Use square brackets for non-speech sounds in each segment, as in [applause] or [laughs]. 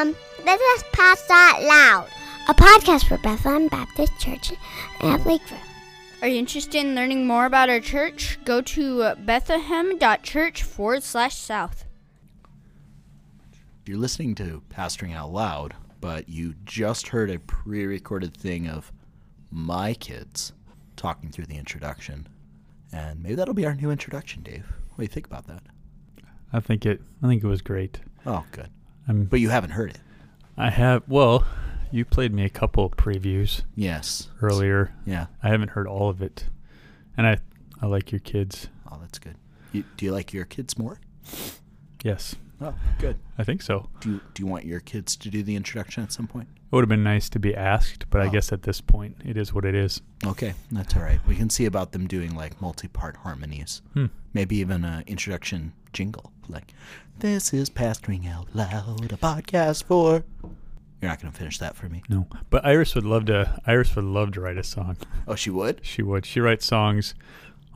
Um, this is Past Out Loud, a podcast for Bethlehem Baptist Church at Lakeville. Are you interested in learning more about our church? Go to bethlehem.church forward slash south. You're listening to Pastoring Out Loud, but you just heard a pre recorded thing of my kids talking through the introduction. And maybe that'll be our new introduction, Dave. What do you think about that? I think it. I think it was great. Oh, good. I'm, But you haven't heard it. I have. Well, you played me a couple previews Yes. earlier. Yeah. I haven't heard all of it, and I I like your kids. Oh, that's good. You, do you like your kids more? Yes, Oh, good. I think so. Do you, do you want your kids to do the introduction at some point? It would have been nice to be asked, but I Oh. guess at this point, it is what it is. Okay, that's all right. We can see about them doing like multi-part harmonies. Hmm. Maybe even an introduction jingle, like "This is Pastoring Out Loud, a podcast for." You're not going to finish that for me. No, but Iris would love to. Iris would love to write a song. Oh, she would. She would. She writes songs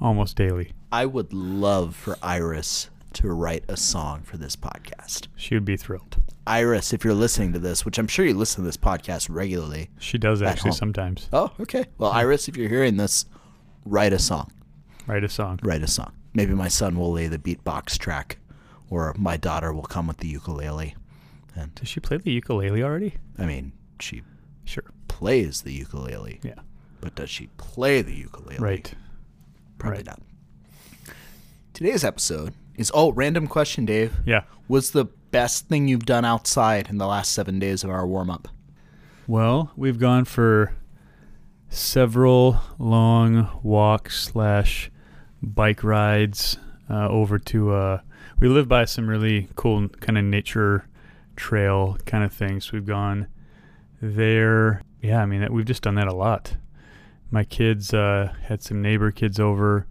almost daily. I would love for Iris to write a song for this podcast. She would be thrilled. Iris, if you're listening to this, which I'm sure you listen to this podcast regularly. She does actually sometimes Oh, okay. Well, Iris, if you're hearing this, write a song. write a song. write a song. Maybe my son will lay the beatbox track, or my daughter will come with the ukulele. And Does she play the ukulele already? I mean, she Sure. plays the ukulele, Yeah. but does she play the ukulele? Right. Probably right. not. Today's episode is oh, random question, Dave. Yeah. What's the best thing you've done outside in the last seven days of our warm up? Well, we've gone for several long walks slash bike rides uh, over to. Uh, we live by some really cool kind of nature trail kind of things. We've gone there. Yeah, I mean that, we've just done that a lot. My kids uh, had some neighbor kids over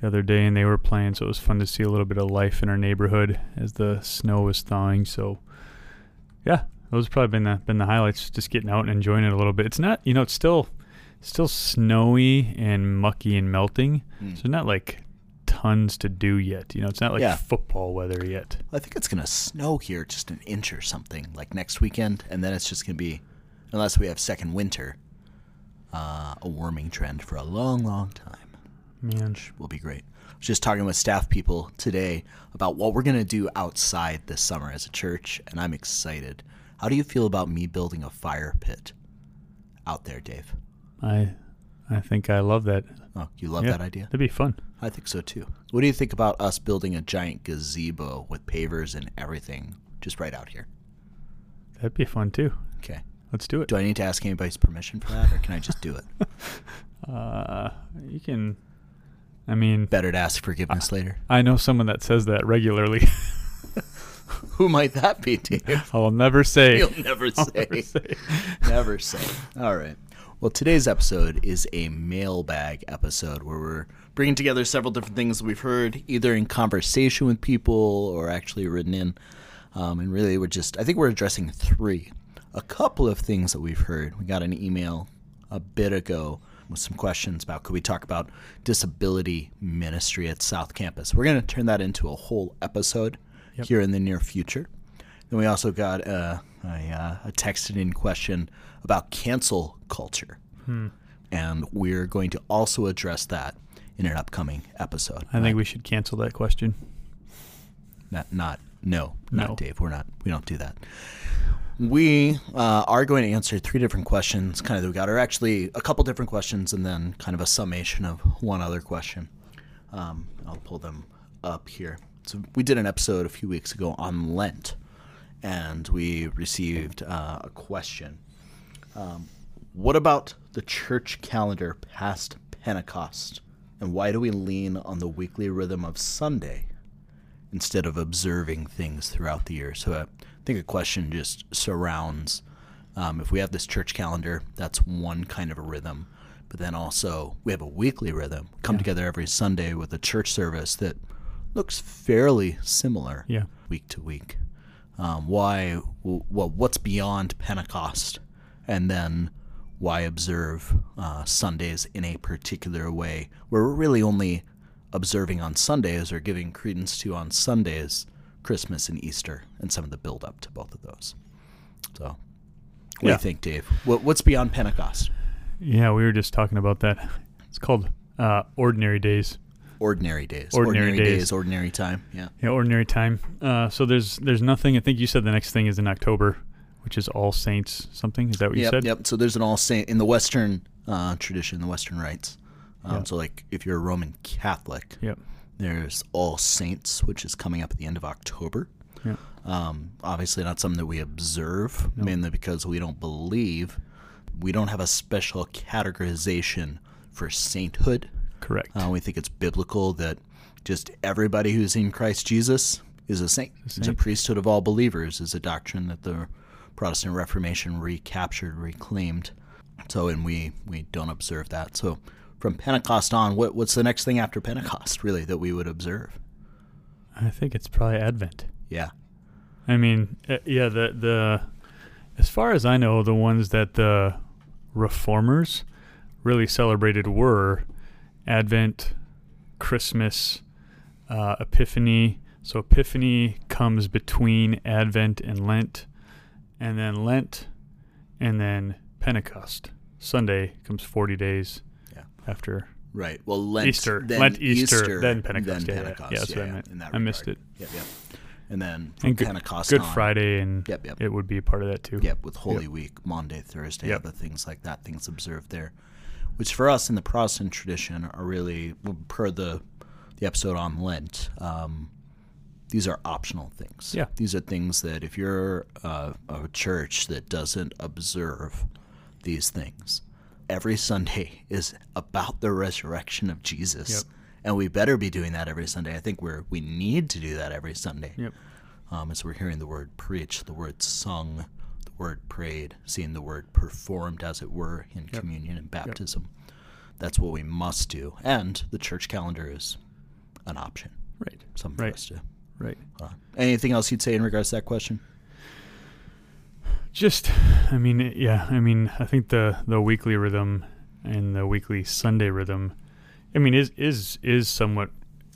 the other day, and they were playing, so it was fun to see a little bit of life in our neighborhood as the snow was thawing. So, yeah, those have probably been the been the highlights. Just getting out and enjoying it a little bit. It's not, you know, it's still still snowy and mucky and melting. Mm. So not like tons to do yet. You know, it's not like Yeah. football weather yet. I think it's gonna snow here just an inch or something like next weekend, and then it's just gonna be, unless we have second winter, uh, a warming trend for a long, long time. Man, will be great. I was just talking with staff people today about what we're going to do outside this summer as a church, and I'm excited. How do you feel about me building a fire pit out there, Dave? I I think I love that. Oh, you love Yeah, that idea? That'd be fun. I think so too. What do you think about us building a giant gazebo with pavers and everything just right out here? That'd be fun too. Okay. Let's do it. Do I need to ask anybody's permission for that, or can I just do it? [laughs] Uh, you can. I mean, Better to ask forgiveness later. I know someone that says that regularly. [laughs] Who might that be, Dave? I'll never say. You'll never say. never say. [laughs] Never say. All right. Well, today's episode is a mailbag episode where we're bringing together several different things that we've heard either in conversation with people or actually written in. Um, and really, we're just, I think we're addressing three. A couple of things that we've heard. We got an email a bit ago with some questions about could we talk about disability ministry at South Campus. We're going to turn that into a whole episode Yep. here in the near future. Then we also got uh, a, uh, a texted in question about cancel culture. Hmm. And we're going to also address that in an upcoming episode. I think we should cancel that question. Not, not, no, not Dave. We're not, we don't do that. We uh, are going to answer three different questions, kind of that we got, or actually a couple different questions, and then kind of a summation of one other question. Um, I'll pull them up here. So we did an episode a few weeks ago on Lent, and we received uh, a question. Um, what about the church calendar past Pentecost, and why do we lean on the weekly rhythm of Sunday instead of observing things throughout the year? So I think a question just surrounds um, if we have this church calendar, that's one kind of a rhythm. But then also, we have a weekly rhythm. We Come together every Sunday with a church service that looks fairly similar Yeah. week to week. Um, why? Well, what's beyond Pentecost, and then why observe uh, Sundays in a particular way, where we're really only observing on Sundays or giving credence to on Sundays, Christmas and Easter, and some of the build up to both of those. So, what do you think, Dave? What, what's beyond Pentecost? Yeah, we were just talking about that. [laughs] It's called uh, ordinary days. Ordinary days. Ordinary days. Ordinary time. Yeah. Yeah, ordinary time. Uh, so there's there's nothing. I think you said the next thing is in October, which is All Saints something. Is that what you yep, said? Yep. So there's an all saint in the Western uh, tradition, the Western rites. Um, Yeah. So, like, if you're a Roman Catholic, Yep. there's All Saints, which is coming up at the end of October. Yeah. Um, obviously, not something that we observe, No. mainly because we don't believe we don't have a special categorization for sainthood. Correct. Uh, we think it's biblical that just everybody who's in Christ Jesus is a saint. A It's a priesthood of all believers. Is a doctrine that the Protestant Reformation recaptured, reclaimed. So, and we we don't observe that. So, from Pentecost on, what what's the next thing after Pentecost, really, that we would observe? I think it's probably Advent. Yeah, I mean, uh, yeah, the the as far as I know, the ones that the reformers really celebrated were Advent, Christmas, uh, Epiphany. So Epiphany comes between Advent and Lent, and then Lent, and then Pentecost. Sunday comes 40 days Yeah. after right. Well, Lent, Easter. then Lent, Easter, then Pentecost. then Yeah, yeah, Pentecost. yeah, that's what I meant. in that I missed it. Yep, yep. And then and Good, Pentecost Good on, Friday, and Yep, yep. it would be a part of that too. Yep, with Holy Week, Monday, Thursday, Yep. other things like that, things observed there, which for us in the Protestant tradition are really per the the episode on Lent. Um, these are optional things. Yeah. these are things that if you're uh, a church that doesn't observe these things, every Sunday [laughs] is about the resurrection of Jesus. Yep. And we better be doing that every Sunday. I think we're we need to do that every Sunday Yep. um, as we're hearing the word preached, the word sung, the word prayed, seeing the word performed, as it were, in Yep. communion and baptism. That's what we must do. And the church calendar is an option, Right. something for us to. Right. Uh, anything else you'd say in regards to that question? Just, I mean, yeah, I mean, I think the the weekly rhythm and the weekly Sunday rhythm, I mean, is is is somewhat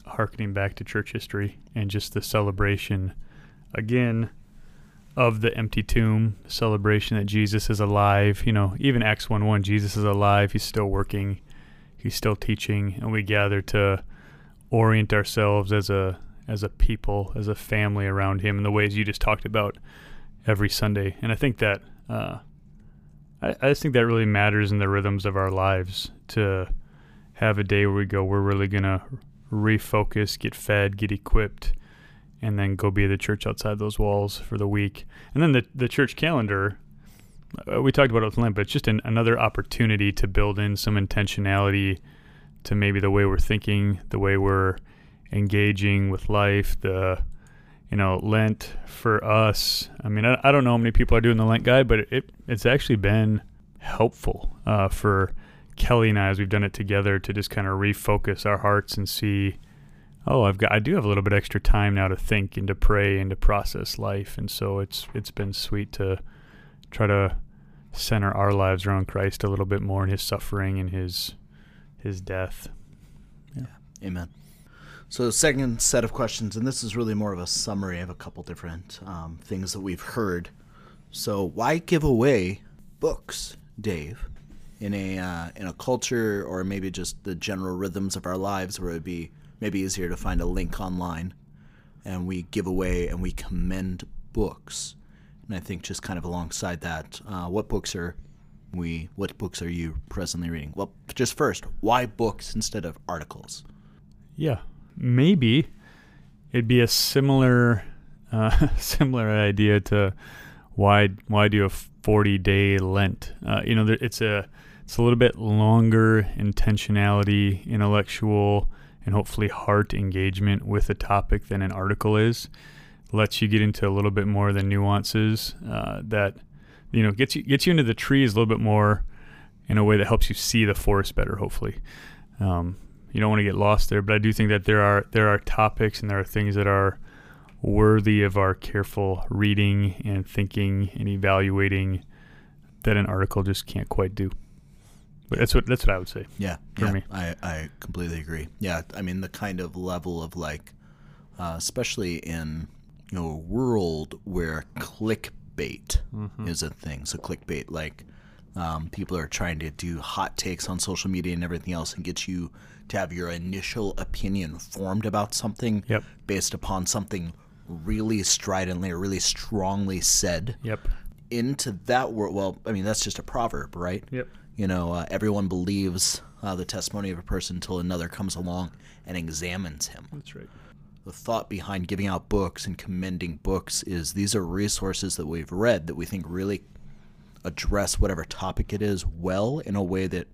harkening back to church history and just the celebration, again, of the empty tomb, celebration that Jesus is alive. You know, even Acts one one, Jesus is alive. He's still working. He's still teaching, and we gather to orient ourselves as a as a people, as a family around Him in the ways you just talked about every Sunday. And I think that uh, I, I just think that really matters in the rhythms of our lives to have a day where we go, we're really gonna refocus, get fed, get equipped, and then go be the church outside those walls for the week. And then the the church calendar. Uh, we talked about it with Lent, but it's just an, another opportunity to build in some intentionality to maybe the way we're thinking, the way we're engaging with life, the you know, Lent for us. I mean, I, I don't know how many people are doing the Lent guide, but it it's actually been helpful uh, for Kelly and I as we've done it together to just kind of refocus our hearts and see, oh, I've got I do have a little bit extra time now to think and to pray and to process life, and so it's it's been sweet to try to center our lives around Christ a little bit more in His suffering and His His death. Yeah. Amen. So, second set of questions, and this is really more of a summary of a couple different um, things that we've heard. So, why give away books, Dave, in a uh, in a culture or maybe just the general rhythms of our lives, where it'd be maybe easier to find a link online, and we give away and we commend books. And I think just kind of alongside that, uh, what books are we? What books are you presently reading? Well, just first, why books instead of articles? Yeah, maybe it'd be a similar uh, [laughs] similar idea to why why do a 40 day Lent? Uh, you know, it's a it's a little bit longer intentionality, intellectual, and hopefully heart engagement with a topic than an article is. Lets you get into a little bit more of the nuances uh, that you know gets you gets you into the trees a little bit more in a way that helps you see the forest better. Hopefully. Um, you don't want to get lost there. But I do think that there are there are topics and there are things that are worthy of our careful reading and thinking and evaluating that an article just can't quite do. But that's what that's what I would say. Yeah, for yeah, me. I, I completely agree. Yeah, I mean the kind of level of like, uh, especially in you know a world where clickbait is a thing. So clickbait, like um, people are trying to do hot takes on social media and everything else, and get you to have your initial opinion formed about something Yep. based upon something really stridently or really strongly said Yep. into that world. Well, I mean, that's just a proverb, right? Yep. You know, uh, everyone believes uh, the testimony of a person until another comes along and examines him. That's right. The thought behind giving out books and commending books is these are resources that we've read that we think really address whatever topic it is well in a way that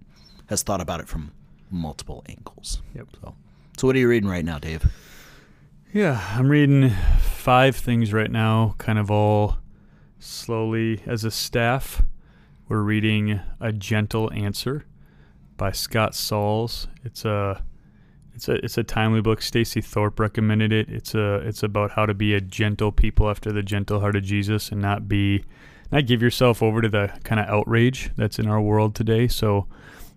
has thought about it from multiple angles. Yep. So, so what are you reading right now, Dave? Yeah, I'm reading five things right now, kind of all slowly as a staff. We're reading A Gentle Answer by Scott Sauls. It's a it's a it's a timely book. Stacy Thorpe recommended it. It's a it's about how to be a gentle people after the gentle heart of Jesus and not be not give yourself over to the kind of outrage that's in our world today. So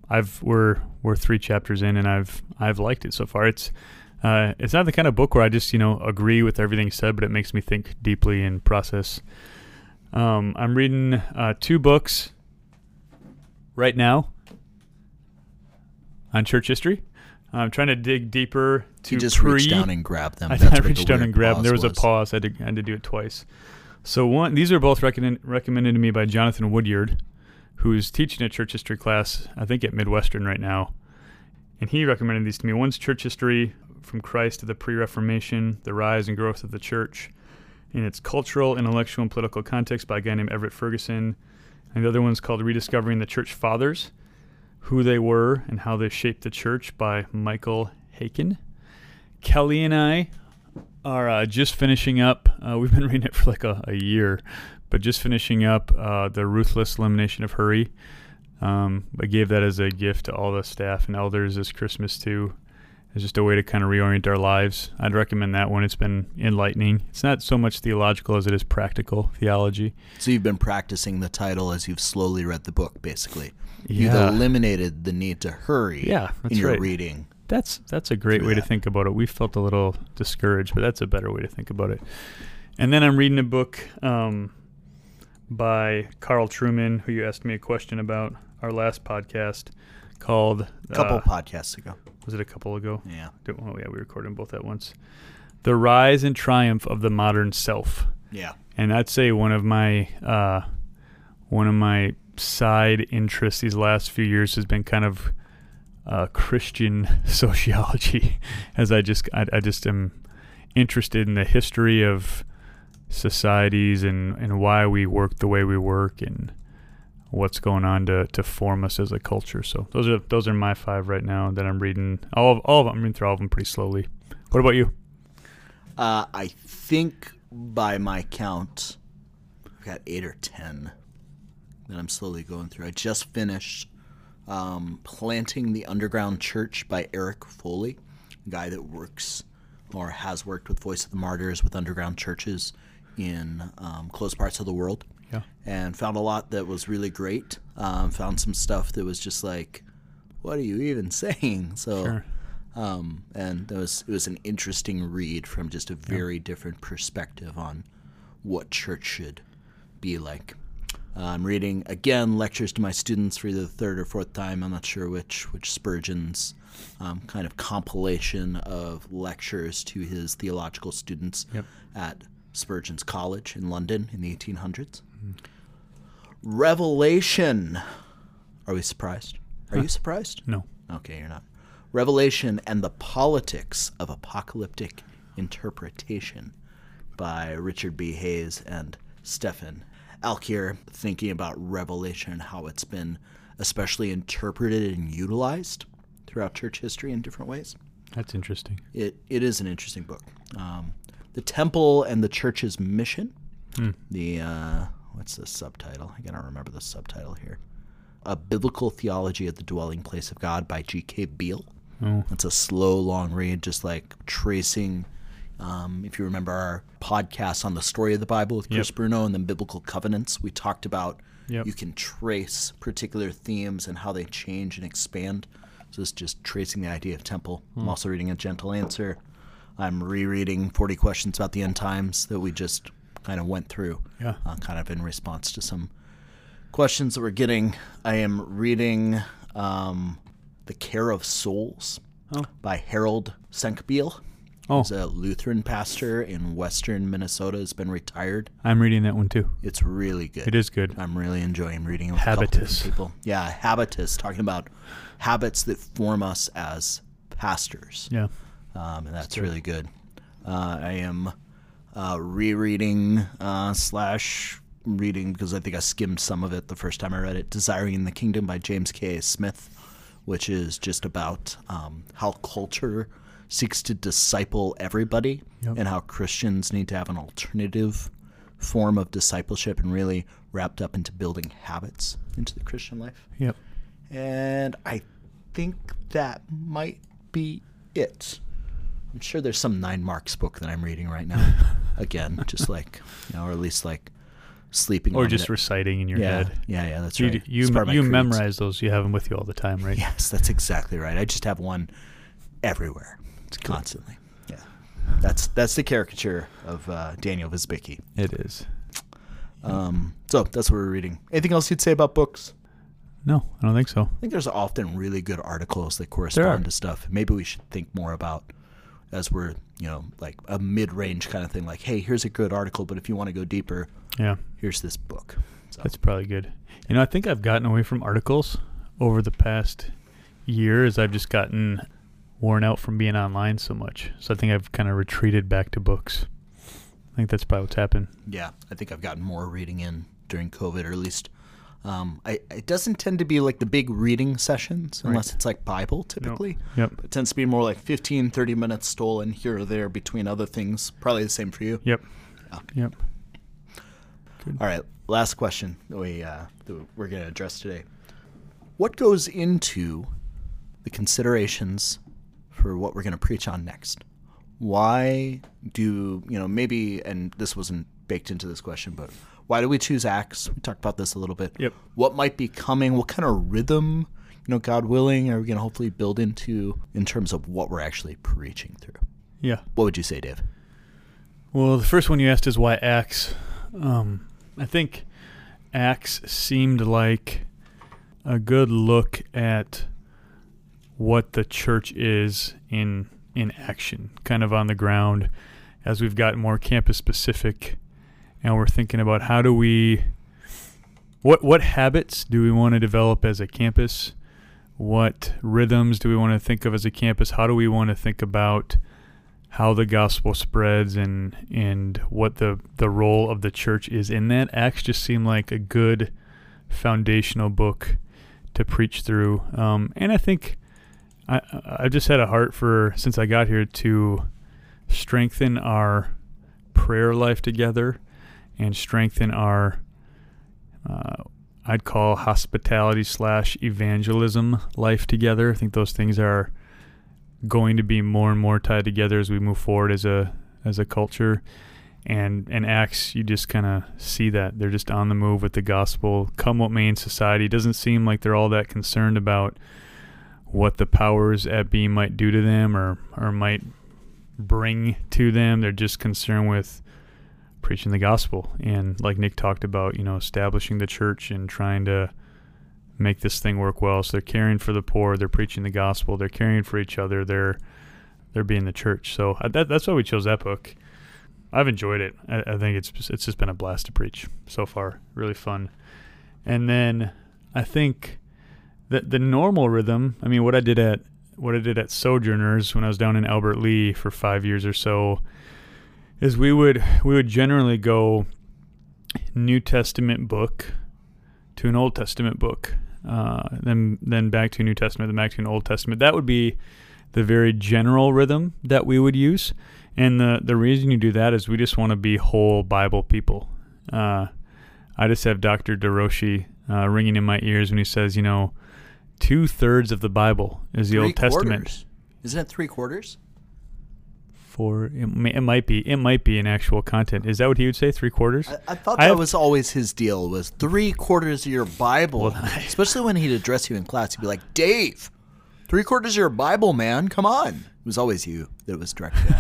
I've we're we're three chapters in and I've I've liked it so far. It's uh, it's not the kind of book where I just you know agree with everything said, but it makes me think deeply and process. Um, I'm reading uh, two books right now on church history. I'm trying to dig deeper to You just pre- reach down and grab them. [laughs] I, I reached down and grabbed them. There was a pause. I had, to, I had to do it twice. So one, these are both recommend, recommended to me by Jonathan Woodyard, who's teaching a church history class, I think at Midwestern right now. And he recommended these to me. One's church history from Christ to the pre-Reformation, the rise and growth of the church, in its cultural, intellectual, and political context by a guy named Everett Ferguson. And the other one's called Rediscovering the Church Fathers, who they were and how they shaped the church by Michael Haykin. Kelly and I are uh, just finishing up. Uh, we've been [laughs] reading it for like a, a year, but just finishing up uh, the Ruthless Elimination of Hurry. Um, I gave that as a gift to all the staff and elders this Christmas too. It's just a way to kind of reorient our lives. I'd recommend that one. It's been enlightening. It's not so much theological as it is practical theology. So you've been practicing the title as you've slowly read the book, basically. You've eliminated the need to hurry Yeah, in your right. reading. That's that's a great way to think about it. We felt a little discouraged, but that's a better way to think about it. And then I'm reading a book um, by Carl Trueman, who you asked me a question about our last podcast, called A couple uh, podcasts ago. was it a couple ago? Yeah. Oh yeah, we recorded them both at once. The rise and triumph of the modern self Yeah. and I'd say one of my uh, one of my side interests these last few years has been kind of uh, Christian [laughs] sociology, [laughs] as I just I, I just am interested in the history of societies and, and why we work the way we work and what's going on to, to form us as a culture. So those are those are my five right now that I'm reading. All of, all of them, I'm reading through all of them pretty slowly. What about you? Uh, I think by my count, I've got eight or ten that I'm slowly going through. I just finished um, Planting the Underground Church by Eric Foley, a guy that works or has worked with Voice of the Martyrs with underground churches in um, close parts of the world. Yeah. And found a lot that was really great. Um, found some stuff that was just like, what are you even [laughs] saying? So. Sure. Um, and it was it was an interesting read from just a very different perspective on what church should be like. Uh, I'm reading again lectures to my students for either the third or fourth time. I'm not sure which which Spurgeon's um, kind of compilation of lectures to his theological students Yep. at Spurgeon's College in London in the 1800s. Revelation. Are we surprised? Are you surprised? No. Okay, you're not. Revelation and the Politics of Apocalyptic Interpretation by Richard B. Hays and Stefan Alkier, thinking about Revelation and how it's been especially interpreted and utilized throughout church history in different ways. That's interesting. It, it is an interesting book. Um, the Temple and the Church's Mission. The, uh, what's the subtitle? I gotta remember the subtitle here. A Biblical Theology of the Dwelling Place of God by G.K. Beale. Oh. It's a slow, long read, just like tracing. Um, if you remember our podcast on the story of the Bible with Chris Yep. Bruno and the biblical covenants, we talked about Yep. you can trace particular themes and how they change and expand. So it's just tracing the idea of temple. I'm also reading A Gentle Answer. I'm rereading 40 Questions About the End Times that we just kind of went through, Yeah. uh, kind of in response to some questions that we're getting. I am reading um, The Care of Souls Oh. by Harold Senkbeil. Oh. He's a Lutheran pastor in western Minnesota. Has been retired. I'm reading that one too. It's really good. It is good. I'm really enjoying reading it with Habitus. people. Yeah, habitus, talking about habits that form us as pastors. Yeah. Um, and that's really good. Uh, I am uh, rereading uh, slash reading because I think I skimmed some of it the first time I read it. "Desiring the Kingdom" by James K. Smith, which is just about um, how culture seeks to disciple everybody Yep. and how Christians need to have an alternative form of discipleship and really wrapped up into building habits into the Christian life. Yep. And I think that might be it. I'm sure there's some nine marks book that I'm reading right now. [laughs] Again, just like you know, or at least like sleeping Or just it. reciting in your yeah, head. yeah, yeah. That's You, right. you, It's part of my you memorize those. You have them with you all the time, right? Yes, that's exactly right. I just have one everywhere, constantly. Yeah, that's that's the caricature of uh, Daniel Visbicki. It is. Um, so that's what we're reading. Anything else you'd say about books? No, I don't think so. I think there's often really good articles that correspond to stuff. Maybe we should think more about as we're, you know, like a mid-range kind of thing. Like, hey, here's a good article, but if you want to go deeper, Yeah. here's this book. So, That's probably good. You know, I think I've gotten away from articles over the past year as I've just gotten worn out from being online so much. So I think I've kind of retreated back to books. I think that's probably what's happened. yeah, I think I've gotten more reading in during COVID, or at least um, I, it doesn't tend to be like the big reading sessions unless it's like Bible typically. Yep. It tends to be more like 15, 30 minutes stolen here or there between other things. Probably the same for you. Yep. Yeah. Yep. All right, last question that we uh, that we're going to address today. What goes into the considerations for what we're going to preach on next? Why do you know maybe? And this wasn't baked into this question, but why do we choose Acts? We talked about this a little bit. Yep. What might be coming? What kind of rhythm? You know, God willing, are we going to hopefully build into in terms of what we're actually preaching through? Yeah. What would you say, Dave? Well, the first one you asked is why Acts. Um, I think Acts seemed like a good look at what the church is in in action, kind of on the ground, as we've gotten more campus specific, and we're thinking about how do we, what what habits do we want to develop as a campus, what rhythms do we want to think of as a campus, how do we want to think about how the gospel spreads and and what the the role of the church is in that? Acts just seem like a good foundational book to preach through. Um, and i think i I've just had a heart for since i got here to strengthen our prayer life together and strengthen our uh, i'd call hospitality slash evangelism life together. I think those things are going to be more and more tied together as we move forward as a as a culture. And and acts you just kind of see that. They're just on the move with the gospel. Come what may in society it doesn't seem like they're all that concerned about what the powers at be might do to them or or might bring to them they're just concerned with preaching the gospel and like Nick talked about you know establishing the church and trying to make this thing work well. So they're caring for the poor, they're preaching the gospel, they're caring for each other, they're they're being the church. So that, that's why we chose that book. I've enjoyed it. I, I think it's it's just been a blast to preach so far. Really fun. And then I think that the normal rhythm. I mean, what I did at what I did at Sojourners when I was down in Albert Lea for five years or so is we would we would generally go New Testament book to an Old Testament book, uh, then then back to New Testament, then back to an Old Testament. That would be the very general rhythm that we would use. And the the reason you do that is we just want to be whole Bible people. Uh, I just have Dr. DeRouchie uh, ringing in my ears when he says, you know, two thirds of the Bible is the Three Old Testament. quarters. Isn't it three quarters? Four. it, may, it might be it might be an actual content. Is that what he would say? Three quarters? I, I thought I that have- was always his deal. Was three quarters of your Bible, Well, [laughs] especially when he'd address you in class. He'd be like, "Dave, Three quarters of your Bible, man. Come on. It was always you that was directed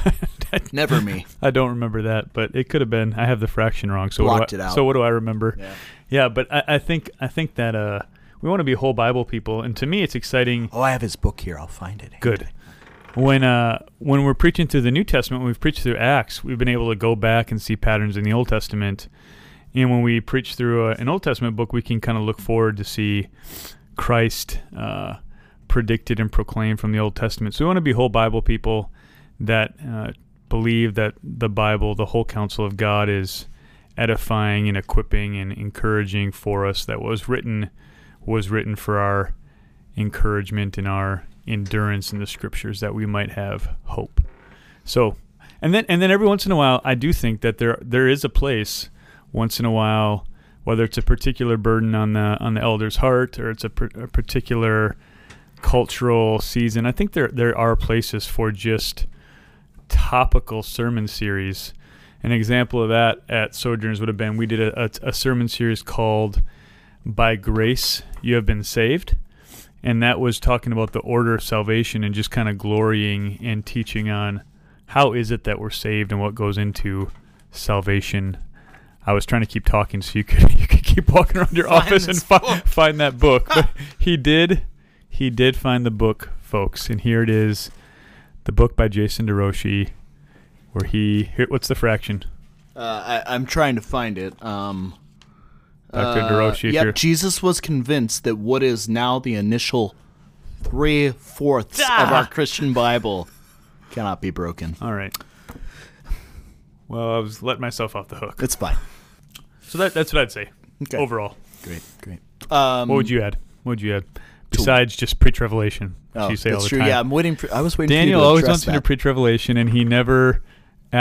at. [laughs] [laughs] Never me. I don't remember that, but it could have been. I have the fraction wrong. So Blocked what do it I, out. So what do I remember? Yeah. Yeah, but I, I think I think that uh, we want to be whole Bible people, and to me, it's exciting. Oh, I have his book here. I'll find it. Good. When uh, when we're preaching through the New Testament, when we've preached through Acts, we've been able to go back and see patterns in the Old Testament. And when we preach through uh, an Old Testament book, we can kind of look forward to see Christ uh, predicted and proclaimed from the Old Testament. So we want to be whole Bible people that uh, believe that the Bible, the whole counsel of God, is edifying and equipping and encouraging for us. That was written was written for our encouragement and our endurance in the Scriptures, that we might have hope. So, and then and then every once in a while, I do think that there there is a place once in a while, whether it's a particular burden on the on the elder's heart or it's a, a particular cultural season. I think there there are places for just topical sermon series. An example of that at Sojourners would have been we did a, a, a sermon series called "By Grace You Have Been Saved," and that was talking about the order of salvation and just kind of glorying and teaching on how is it that we're saved and what goes into salvation. I was trying to keep talking so you could [laughs] you could keep walking around your Find office and this fi- find that book. [laughs] But he did he did find the book, folks, and here it is, the book by Jason DeRouchie, where he here, what's the fraction? Uh, I, I'm trying to find it. Um, Dr. uh, DeRouchie, Yep, Jesus was convinced that what is now the initial three fourths of Ah! our Christian Bible cannot be broken. All right. Well, I was letting myself off the hook. It's fine. So that that's what I'd say Okay. overall. Great, great. Um, What would you add? What would you add? Besides just preach Revelation, oh, you say that's all the true. time. Yeah, I'm waiting for. I was waiting. Daniel for you to always wants me to preach Revelation, and he never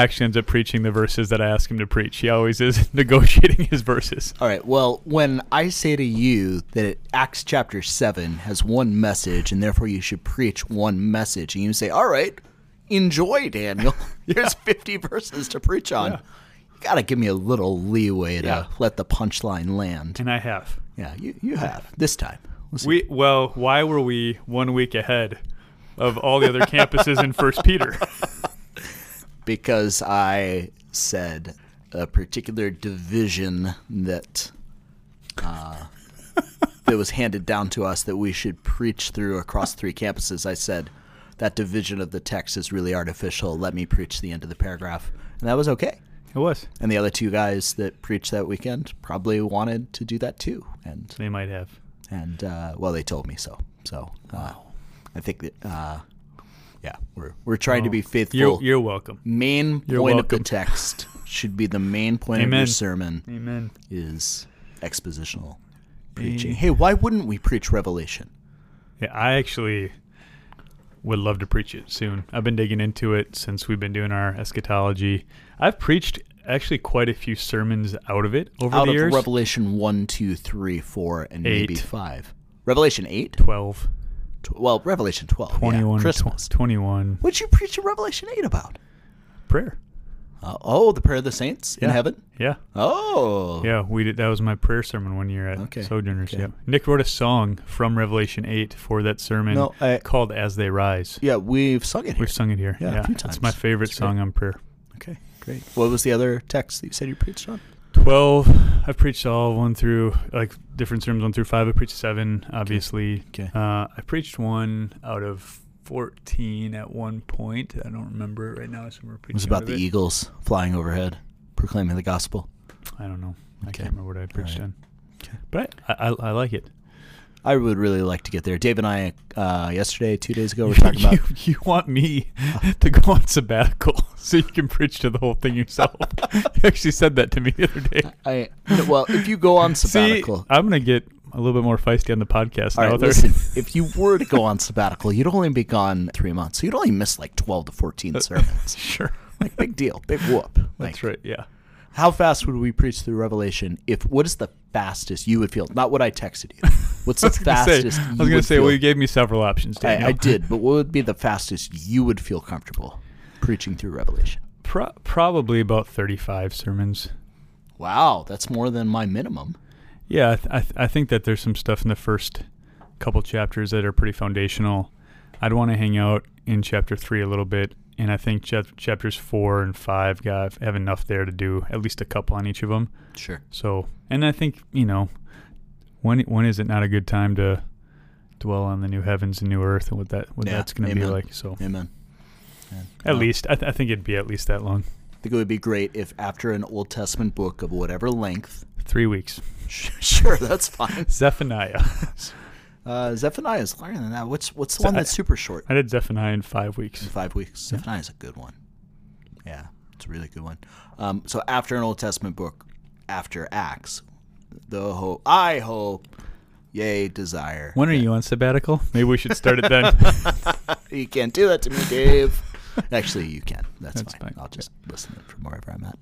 actually ends up preaching the verses that I ask him to preach. He always is [laughs] negotiating his verses. All right. Well, when I say to you that Acts chapter 7 has one message and therefore you should preach one message, and you say, All right, enjoy, Daniel. [laughs] [laughs] Here's 50 verses to preach on. Yeah. You got to give me a little leeway to Yeah. let the punchline land. And I have. Yeah, you, you have this time. We'll. We well, why were we one week ahead of all the other campuses in First Peter? Because I said a particular division that uh, that was handed down to us that we should preach through across three campuses. I said that division of the text is really artificial. Let me preach the end of the paragraph, and that was okay. It was. And the other two guys that preached that weekend probably wanted to do that too, and They might have. and uh, well, they told me so. So uh, I think that uh, yeah, we're we're trying to be oh, faithful You're you're welcome. main You're point of the text should be the main point of your sermon Amen. is expositional preaching. Hey, why wouldn't we preach Revelation? Yeah, I actually would love to preach it soon. I've been digging into it since we've been doing our eschatology. I've preached actually quite a few sermons out of it over Out the of years. Revelation 1, 2, 3, 4, and maybe 5. Revelation 8? 12, Tw- well, Revelation 12. 21, yeah, tw- Christmas. 21. What'd you preach in Revelation 8 about? Prayer. Uh, oh, the prayer of the saints in heaven? Yeah. Oh. Yeah, we did. That was my prayer sermon one year at Okay, Sojourners. okay. Yeah, Nick wrote a song from Revelation eight for that sermon No, I- called "As They Rise." Yeah, we've sung it here. We've sung it here. Yeah, a Yeah, few it's my times. favorite great. song on prayer. Okay, great. What was the other text that you said you preached on? Twelve. I've preached all one through like different sermons one through five. I preached seven, obviously. Okay. Uh, I preached one out of fourteen at one point. I don't remember it right now. So we're It was about the it. eagles flying overhead, proclaiming the gospel. I don't know. okay. I can't remember what I preached right. on. Okay. But I, I, I like it. I would really like to get there. Dave and I, uh, yesterday, two days ago, we [laughs] were talking about. you, you want me [laughs] to go on sabbatical [laughs] so you can preach to the whole thing yourself. [laughs] you actually said that to me the other day. I well, if you go on [laughs] See, sabbatical, I'm gonna get a little bit more feisty on the podcast all now. right, listen. if you were to go on sabbatical, you'd only be gone three months, so you'd only miss like twelve to fourteen uh, sermons. sure, Like big deal, big whoop. Like, that's right. Yeah, How fast would we preach through Revelation? If what is the fastest you would feel? Not what I texted you. What's the say, fastest? I was gonna would say, well, you gave me several options. I. I did, but what would be the fastest you would feel comfortable preaching through Revelation? Pro- probably about 35 sermons. Wow, that's more than my minimum. Yeah, I, th- I, th- I think that there's some stuff in the first couple chapters that are pretty foundational. I'd want to hang out in chapter three a little bit, and I think chap- chapters four and five got have enough there to do at least a couple on each of them. Sure. So, and I think you know, when when is it not a good time to dwell on the new heavens and new earth and what that what Yeah, that's going to be like? So, Amen. At Uh, least I, th- I think it'd be at least that long, I think it would be great if after an Old Testament book of whatever length, three weeks. [laughs] sure, that's fine. [laughs] Zephaniah. [laughs] Uh, Zephaniah is longer than that. What's what's the So one I- that's super short? I did Zephaniah in five weeks. In five weeks. Zephaniah is a good one. Yeah, it's a really good one. Um, so after an Old Testament book, after Acts, the hope I hope, yay desire. When are you on sabbatical? Maybe we should start it then. You can't do that to me, Dave. [laughs] Actually, you can. That's, That's fine. fine. I'll just listen from wherever I'm at.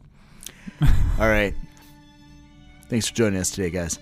All right. [laughs] Thanks for joining us today, guys.